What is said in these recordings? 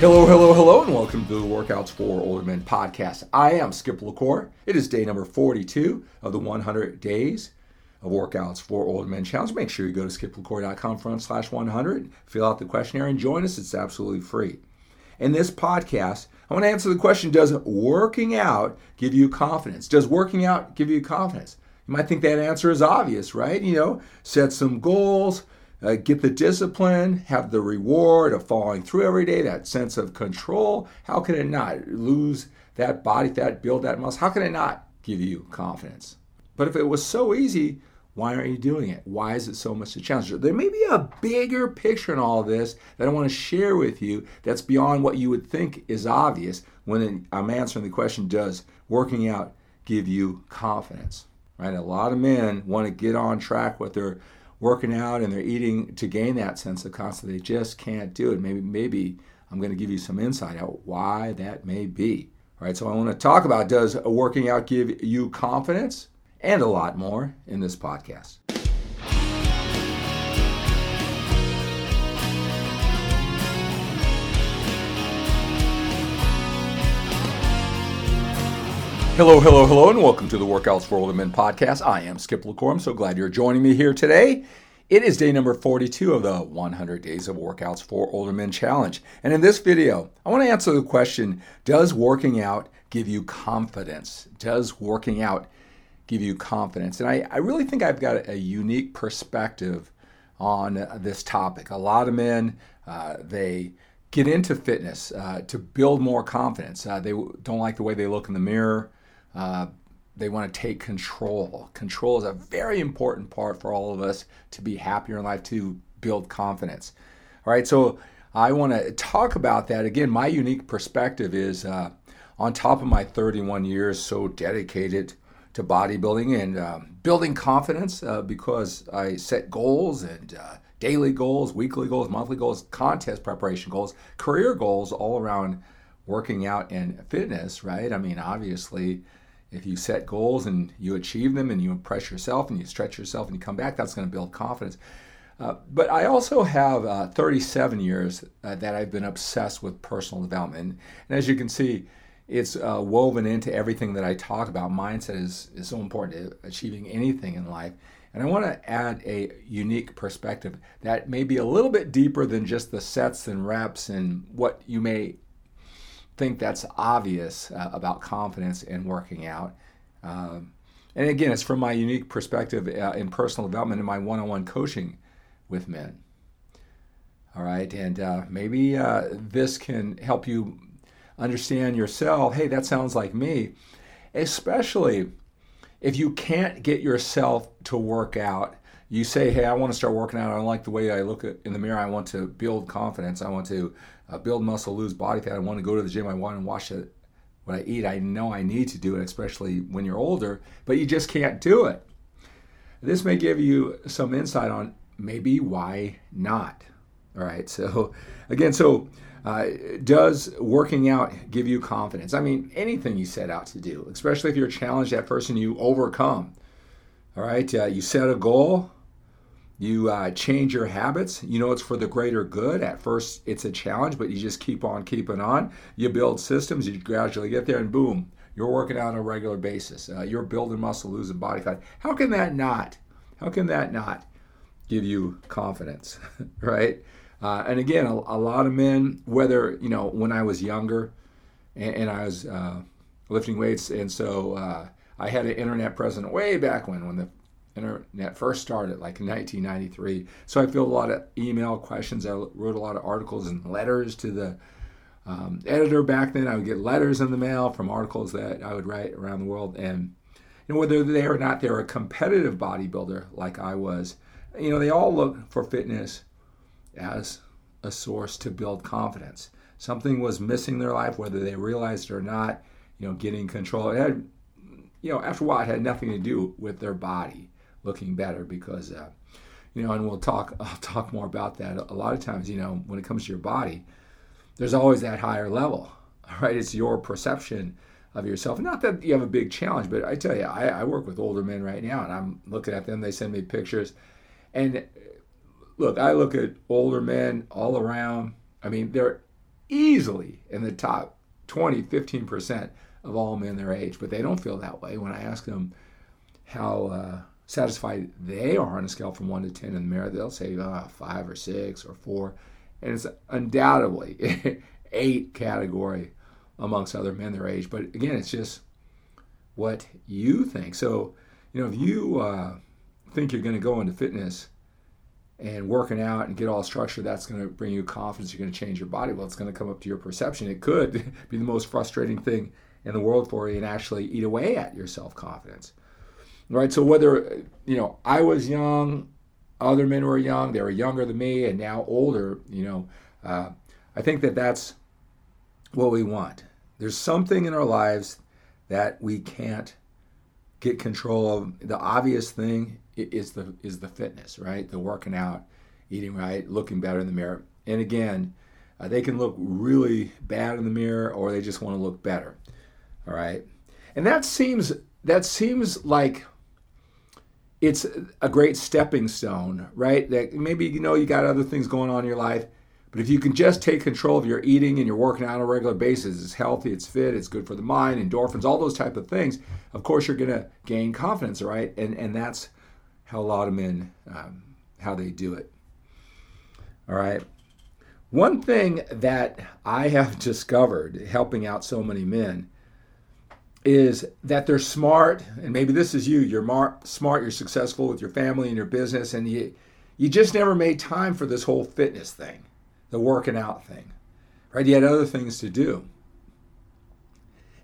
Hello, hello, hello, and welcome to the Workouts for Older Men podcast. I am Skip LaCour. It is day number 42 of the 100 days of Workouts for Older Men challenge. Make sure you go to skiplacour.com front slash 100, fill out the questionnaire, and join us. It's absolutely free. In this podcast, I want to answer the question Does working out give you confidence? Does working out give you confidence? You might think that answer is obvious, right? You know, set some goals, uh, get the discipline, have the reward of following through every day, that sense of control. How can it not lose that body fat, build that muscle? How can it not give you confidence? But if it was so easy, why aren't you doing it? Why is it so much a challenge? There may be a bigger picture in all this that I want to share with you that's beyond what you would think is obvious when I'm answering the question Does working out give you confidence? Right? A lot of men want to get on track with their working out and they're eating to gain that sense of confidence. They just can't do it. Maybe, maybe I'm going to give you some insight out why that may be. All right, so I want to talk about does working out give you confidence and a lot more in this podcast. Hello, hello, hello, and welcome to the Workouts for Older Men podcast. I am Skip LaCour. I'm so glad you're joining me here today. It is day number 42 of the 100 Days of Workouts for Older Men Challenge. And in this video, I want to answer the question Does working out give you confidence? Does working out give you confidence? And I, I really think I've got a unique perspective on this topic. A lot of men, uh, they get into fitness uh, to build more confidence. Uh, they don't like the way they look in the mirror. Uh, they want to take control. Control is a very important part for all of us to be happier in life, to build confidence. All right, so I want to talk about that. Again, my unique perspective is uh, on top of my 31 years so dedicated to bodybuilding and um, building confidence uh, because I set goals and uh, daily goals, weekly goals, monthly goals, contest preparation goals, career goals all around working out and fitness, right? I mean, obviously, if you set goals and you achieve them and you impress yourself and you stretch yourself and you come back, that's going to build confidence. Uh, but I also have uh, 37 years uh, that I've been obsessed with personal development. And as you can see, it's uh, woven into everything that I talk about. Mindset is, is so important to achieving anything in life. And I want to add a unique perspective that may be a little bit deeper than just the sets and reps and what you may think that's obvious uh, about confidence in working out. Um, and again, it's from my unique perspective uh, in personal development and my one on one coaching with men. All right, and uh, maybe uh, this can help you understand yourself. Hey, that sounds like me, especially if you can't get yourself to work out you say, hey, I want to start working out. I don't like the way I look in the mirror. I want to build confidence. I want to uh, build muscle, lose body fat. I want to go to the gym. I want to watch it, what I eat. I know I need to do it, especially when you're older, but you just can't do it. This may give you some insight on maybe why not. All right. So, again, so uh, does working out give you confidence? I mean, anything you set out to do, especially if you're challenged at first and you overcome. All right. Uh, you set a goal you uh, change your habits. You know it's for the greater good. At first, it's a challenge, but you just keep on keeping on. You build systems, you gradually get there, and boom, you're working out on a regular basis. Uh, you're building muscle, losing body fat. How can that not? How can that not give you confidence, right? Uh, and again, a, a, lot of men, whether you know, when I was younger, and, and I was uh, lifting weights, and so uh, I had an internet present way back when, when the internet first started, like in 1993. So I filled a lot of email questions. I wrote a lot of articles and letters to the um, editor back then. I would get letters in the mail from articles that I would write around the world. And you know, whether they or not they're a competitive bodybuilder like I was, you know, they all look for fitness as a source to build confidence. Something was missing in their life, whether they realized it or not. You know, getting control. It had, you know, after a while, it had nothing to do with their body looking better because uh, you know and we'll talk I'll talk more about that. A lot of times you know when it comes to your body there's always that higher level right? It's your perception of yourself. Not that you have a big challenge but I tell you I, I work with older men right now and I'm looking at them they send me pictures. And look I look at older men all around. I mean they're easily in the top 20, 15% of all men their age, but they don't feel that way. When I ask them how uh, satisfied they are on a scale from 1 to 10 in the mirror. They'll say oh, 5 or 6 or 4. And it's undoubtedly 8 category amongst other men their age. But again, it's just what you think. So, you know, if you uh, think you're going to go into fitness and working out and get all structured, that's going to bring you confidence. You're going to change your body. Well, it's going to come up to your perception. It could be the most frustrating thing in the world for you and actually eat away at your self confidence. Right. So whether you know I was young, other men were young, they were younger than me, and now older. You know, uh, I think that that's what we want. There's something in our lives that we can't get control of. The obvious thing is the is the fitness, right? The working out, eating right, looking better in the mirror. And again, uh, they can look really bad in the mirror, or they just want to look better. All right, and that seems that seems like it's a great stepping stone, right? That maybe you know you got other things going on in your life, but if you can just take control of your eating and you're working out on a regular basis, it's healthy, it's fit, it's good for the mind, endorphins, all those type of things. Of course, you're going to gain confidence, right? And and that's how a lot of men um, how they do it. All right. One thing that I have discovered helping out so many men is that they're smart, and maybe this is you. You're mar- smart, you're successful with your family and your business, and you you just never made time for this whole fitness thing, the working out thing, right? You had other things to do.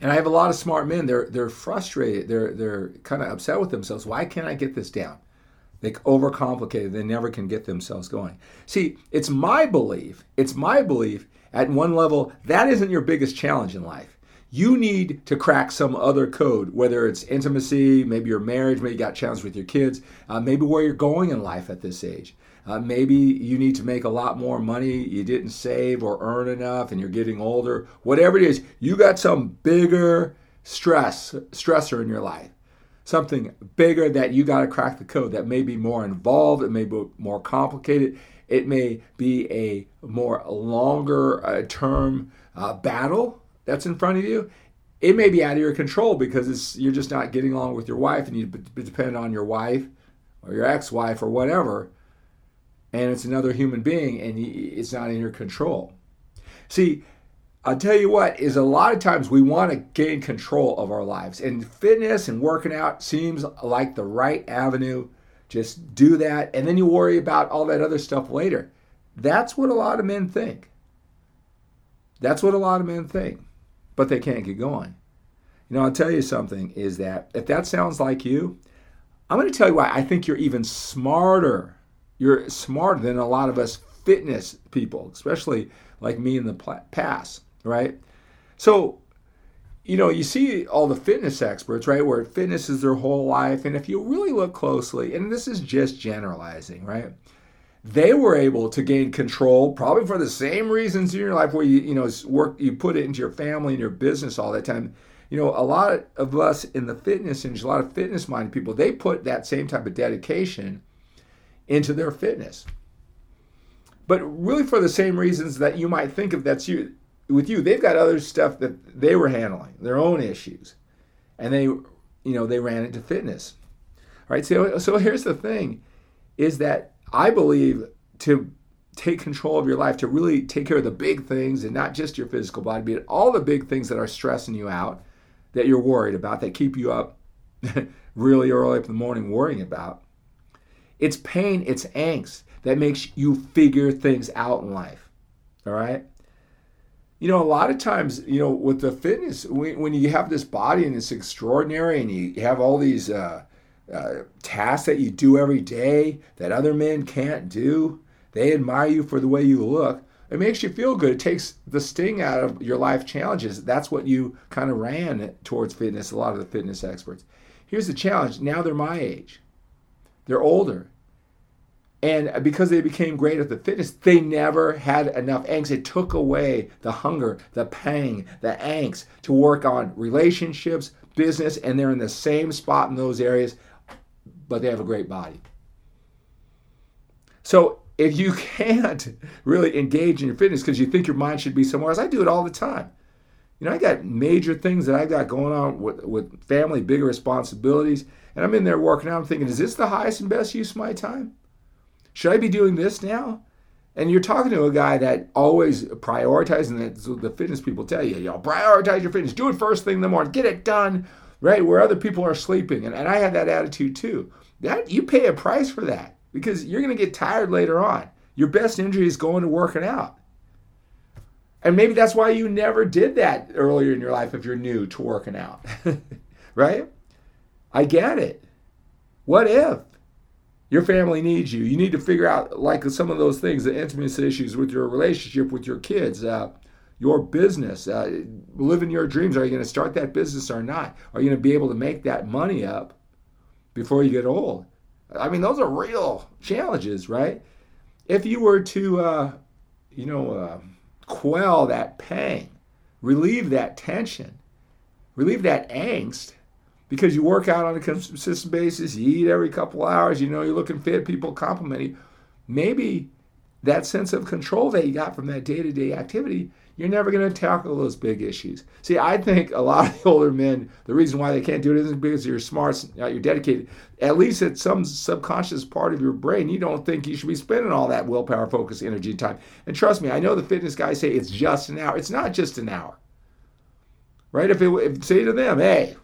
And I have a lot of smart men. They're they're frustrated. They're they're kind of upset with themselves. Why can't I get this down? They overcomplicate. They never can get themselves going. See, it's my belief. It's my belief at one level that isn't your biggest challenge in life you need to crack some other code, whether it's intimacy, maybe your marriage, maybe you got challenges with your kids, uh, maybe where you're going in life at this age. Uh, maybe you need to make a lot more money, you didn't save or earn enough, and you're getting older. Whatever it is, you got some bigger stress stressor in your life. Something bigger that you got to crack the code that may be more involved, it may be more complicated, it may be a more longer uh, term uh, battle that's in front of you, it may be out of your control because you're just not getting along with your wife and you depend on your wife or your ex-wife or whatever and it's another human being and it's not in your control. See i'll tell you what is a lot of times we want to gain control of our lives and fitness and working out seems like the right avenue. Just do that and then you worry about all that other stuff later. That's what a lot of men think. That's what a lot of men think but they can't get going. You know, I'll tell you something is that if that sounds like you, I'm going to tell you why I think you're even smarter. You're smarter than a lot of us fitness people, especially like me in the past, right? So, you know, you see all the fitness experts, right, where fitness is their whole life. And if you really look closely, and this is just generalizing, right? They were able to gain control probably for the same reasons in your life where you you know work you put it into your family and your business all that time. You know a lot of us in the fitness industry a lot of fitness minded people they put that same type of dedication into their fitness. But really for the same reasons that you might think of that's you with you they've got other stuff that they were handling their own issues and they you know they ran into fitness. Right? So so here's the thing is that I believe to take control of your life, to really take care of the big things and not just your physical body, but all the big things that are stressing you out, that you're worried about, that keep you up really early in the morning worrying about. It's pain, it's angst that makes you figure things out in life. All right? You know, a lot of times, you know, with the fitness, when, when you have this body and it's extraordinary and you have all these, uh, uh, tasks that you do every day that other men can't do. They admire you for the way you look. It makes you feel good. It takes the sting out of your life challenges. That's what you kind of ran towards fitness, a lot of the fitness experts. Here's the challenge now they're my age, they're older. And because they became great at the fitness, they never had enough angst. It took away the hunger, the pang, the angst to work on relationships, business, and they're in the same spot in those areas but they have a great body. So if you can't really engage in your fitness because you think your mind should be somewhere else, I do it all the time. You know, I got major things that I got going on with, with family, bigger responsibilities, and I'm in there working out. I'm thinking, is this the highest and best use of my time? Should I be doing this now? And you're talking to a guy that always prioritizing that the fitness people tell you, know, prioritize your fitness, do it first thing in the morning, get it done, right? Where other people are sleeping. And, and I had that attitude too. That you pay a price for that because you're gonna get tired later on. Your best injury is going to working out. And maybe that's why you never did that earlier in your life if you're new to working out. right? I get it. What if? Your family needs you. You need to figure out, like some of those things, the intimacy issues with your relationship with your kids, uh, your business, uh, living your dreams. Are you going to start that business or not? Are you going to be able to make that money up before you get old? I mean, those are real challenges, right? If you were to, uh, you know, uh, quell that pain, relieve that tension, relieve that angst, because you work out on a consistent basis, you eat every couple hours, you know you're looking fit, people compliment you. Maybe that sense of control that you got from that day to day activity, you're never going to tackle those big issues. See, I think a lot of the older men, the reason why they can't do it isn't because you're smart, you're dedicated. At least at some subconscious part of your brain, you don't think you should be spending all that willpower, focus, energy, and time. And trust me, I know the fitness guys say it's just an hour. It's not just an hour, right? If it if, say to them, hey,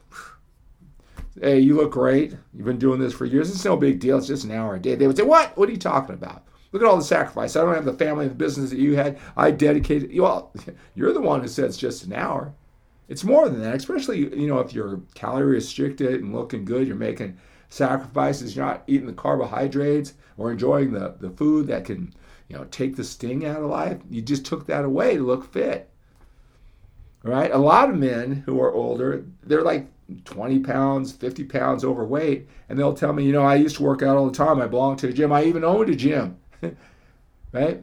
hey, you look great. You've been doing this for years. It's no big deal. It's just an hour a day. They would say, what? What are you talking about? Look at all the sacrifice. I don't have the family and the business that you had. I dedicated. Well, you're the one who said it's just an hour. It's more than that, especially you know if you're calorie restricted and looking good. You're making sacrifices. You're not eating the carbohydrates or enjoying the the food that can you know take the sting out of life. You just took that away to look fit. Right? A lot of men who are older, they're like 20 pounds, 50 pounds overweight, and they'll tell me, you know, I used to work out all the time. I belong to a gym. I even owned a gym, right?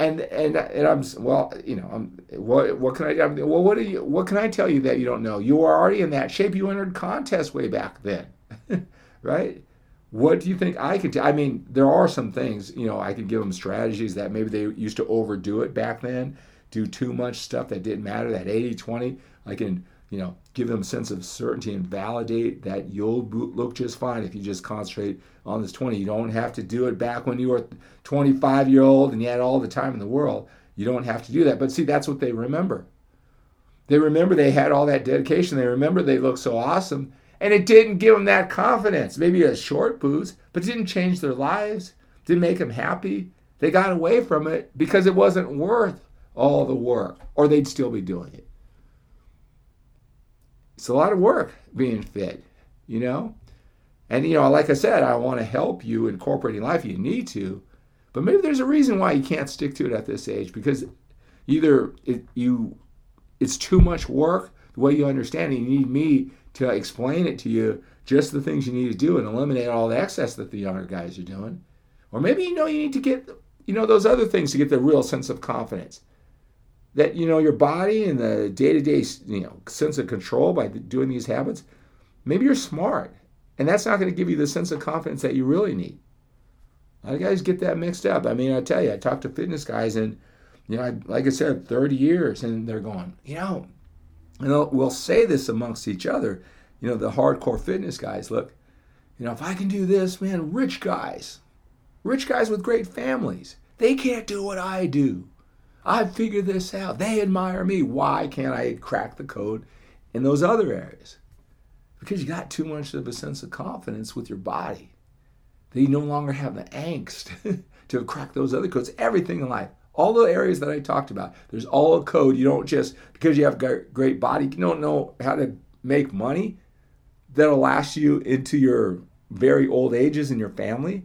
And and and I'm well, you know, I'm what what can I well what do you what can I tell you that you don't know? You were already in that shape. You entered contests way back then, right? What do you think I can tell? I mean, there are some things, you know, I can give them strategies that maybe they used to overdo it back then, do too much stuff that didn't matter, that 80 20. I can you know, give them a sense of certainty and validate that you'll look just fine if you just concentrate on this 20. You don't have to do it back when you were 25 year old and you had all the time in the world. You don't have to do that. But see, that's what they remember. They remember they had all that dedication. They remember they looked so awesome. And it didn't give them that confidence. Maybe a short boost, but it didn't change their lives, didn't make them happy. They got away from it because it wasn't worth all the work, or they'd still be doing it it's a lot of work being fit, you know? And, you know, like I said, I want to help you incorporating life. You need to. But maybe there's a reason why you can't stick to it at this age because either it, you it's too much work the way you understand it. You need me to explain it to you just the things you need to do and eliminate all the excess that the younger guys are doing. Or maybe you know you need to get you know those other things to get the real sense of confidence that you know your body and the day-to-day you know sense of control by doing these habits maybe you're smart and that's not going to give you the sense of confidence that you really need. A lot of guys get that mixed up. I mean i tell you i talk to fitness guys and you know I, like i said 30 years and they're going you know and we'll say this amongst each other you know the hardcore fitness guys look you know if i can do this man rich guys rich guys with great families they can't do what i do I figured this out. They admire me. Why can't I crack the code in those other areas? Because you got too much of a sense of confidence with your body. That you no longer have the angst to crack those other codes. Everything in life, all the areas that I talked about, there's all a code. You don't just, because you have a great body, you don't know how to make money that'll last you into your very old ages in your family.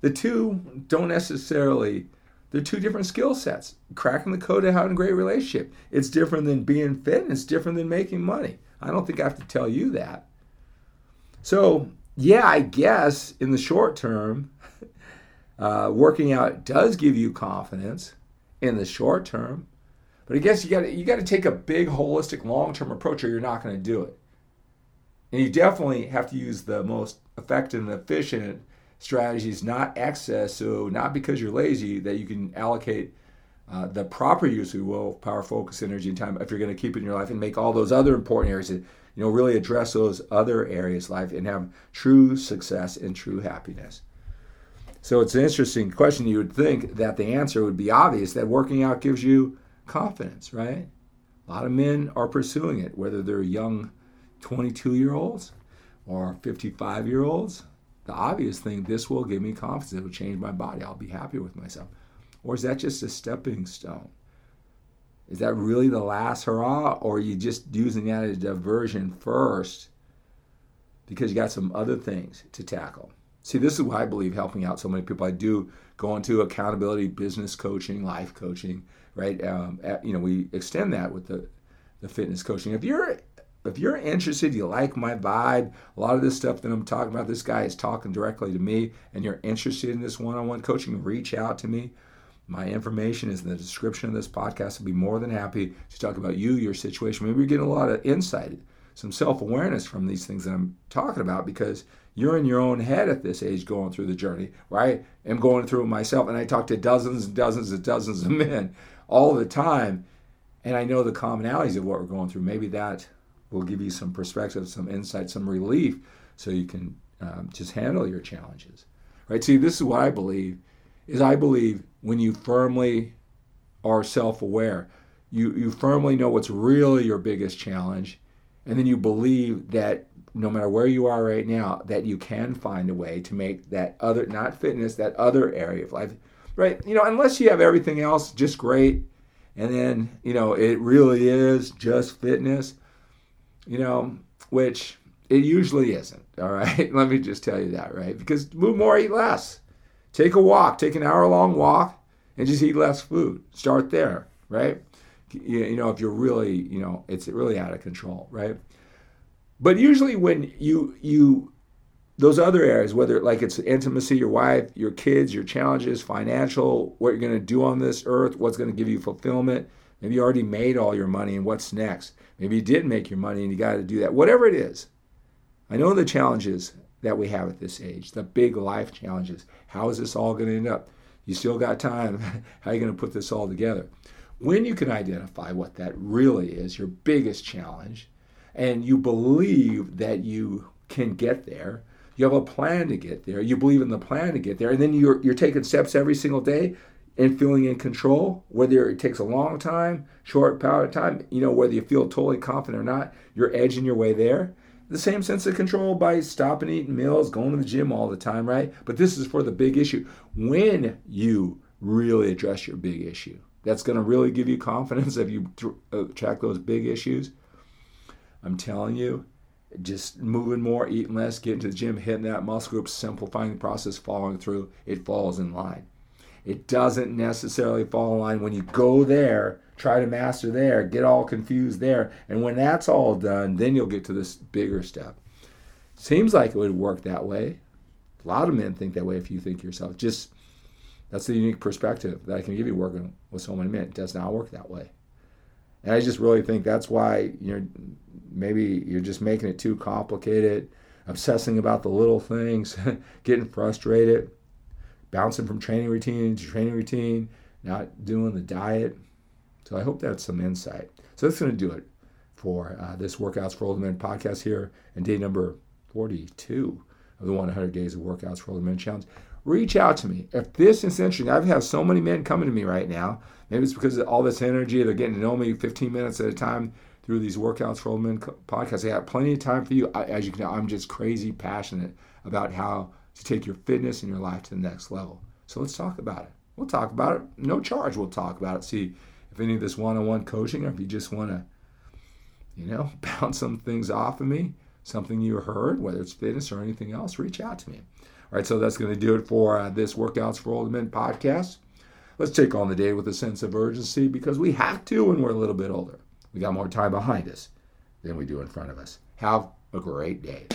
The two don't necessarily they're two different skill sets. Cracking the code of having a great relationship. It's different than being fit and it's different than making money. I don't think I have to tell you that. So, yeah, I guess in the short term, uh, working out does give you confidence in the short term. But I guess you got you got to take a big, holistic, long-term approach, or you're not going to do it. And you definitely have to use the most effective and efficient strategies, not excess. So, not because you're lazy, that you can allocate uh, the proper use of will, power, focus, energy, and time if you're going to keep it in your life and make all those other important areas, you know, really address those other areas of life and have true success and true happiness. So it's an interesting question. You would think that the answer would be obvious that working out gives you confidence, right? A lot of men are pursuing it, whether they're young 22 year olds or 55 year olds. The obvious thing, this will give me confidence. It will change my body. I'll be happier with myself. Or is that just a stepping stone? Is that really the last hurrah? Or are you just using that as a diversion first because you got some other things to tackle? See, this is why I believe helping out so many people. I do go into accountability, business coaching, life coaching, right? Um, at, you know, we extend that with the, the fitness coaching. If you're if you're interested, you like my vibe, a lot of this stuff that I'm talking about, this guy is talking directly to me, and you're interested in this one-on-one coaching, reach out to me. My information is in the description of this podcast. I'll be more than happy to talk about you, your situation. Maybe you're getting a lot of insight, some self awareness from these things that I'm talking about because you're in your own head at this age going through the journey, right? I'm going through it myself. And I talk to dozens and dozens and dozens of men all the time. And I know the commonalities of what we're going through. Maybe that will give you some perspective, some insight, some relief so you can um, just handle your challenges, right? See, this is what I believe is I believe when you firmly are self-aware, you, you firmly know what's really your biggest challenge, and then you believe that no matter where you are right now, that you can find a way to make that other, not fitness, that other area of life, right? You know, unless you have everything else just great, and then, you know, it really is just fitness, you know, which it usually isn't, all right? Let me just tell you that, right? Because move more, eat less. Take a walk, take an hour long walk, and just eat less food. Start there, right? You, know, if you're really, you know, it's really out of control, right? But usually when you you those other areas, whether like it's intimacy, your wife, your kids, your challenges, financial, what you're going to do on this earth, what's going to give you fulfillment. Maybe you already made all your money, and what's next? Maybe you didn't make your money, and you got to do that. Whatever it is, I know the challenges that we have at this age, the big life challenges. How is this all going to end up? You still got time. How are you going to put this all together? When you can identify what that really is, your biggest challenge, and you believe that you can get there, you have a plan to get there, you believe in the plan to get there, and then you're, you're taking steps every single day and feeling in control, whether it takes a long time, short power time, you know, whether you feel totally confident or not, you're edging your way there the same sense of control by stopping eating meals, going to the gym all the time, right? But this is for the big issue. When you really address your big issue, that's going to really give you confidence if you uh, track those big issues. I'm telling you, just moving more, eating less, getting to the gym, hitting that muscle group, simplifying the process, following through, it falls in line. It doesn't necessarily fall in line when you go there try to master there, get all confused there. And when that's all done, then you'll get to this bigger step. Seems like it would work that way. A lot of men think that way if you think yourself. Just that's the unique perspective that I can give you working with so many men. It does not work that way. And I just really think that's why you're maybe you're just making it too complicated, obsessing about the little things, getting frustrated, bouncing from training routine to training routine, not doing the diet, so I hope that's some insight. So that's going to do it for uh, this Workouts for Older Men podcast here and day number 42 of the 100 Days of Workouts for Older Men Challenge. Reach out to me. If this is interesting, I've had so many men coming to me right now. Maybe it's because of all this energy. They're getting to know me 15 minutes at a time through these Workouts for Older Men podcasts. I have plenty of time for you. I, as you can tell, I'm just crazy passionate about how to take your fitness and your life to the next level. So let's talk about it. We'll talk about it. No charge. We'll talk about it. See if any of this one-on-one coaching or if you just want to you know bounce some things off of me something you heard whether it's fitness or anything else reach out to me all right so that's going to do it for uh, this workouts for older men podcast let's take on the day with a sense of urgency because we have to when we're a little bit older we got more time behind us than we do in front of us have a great day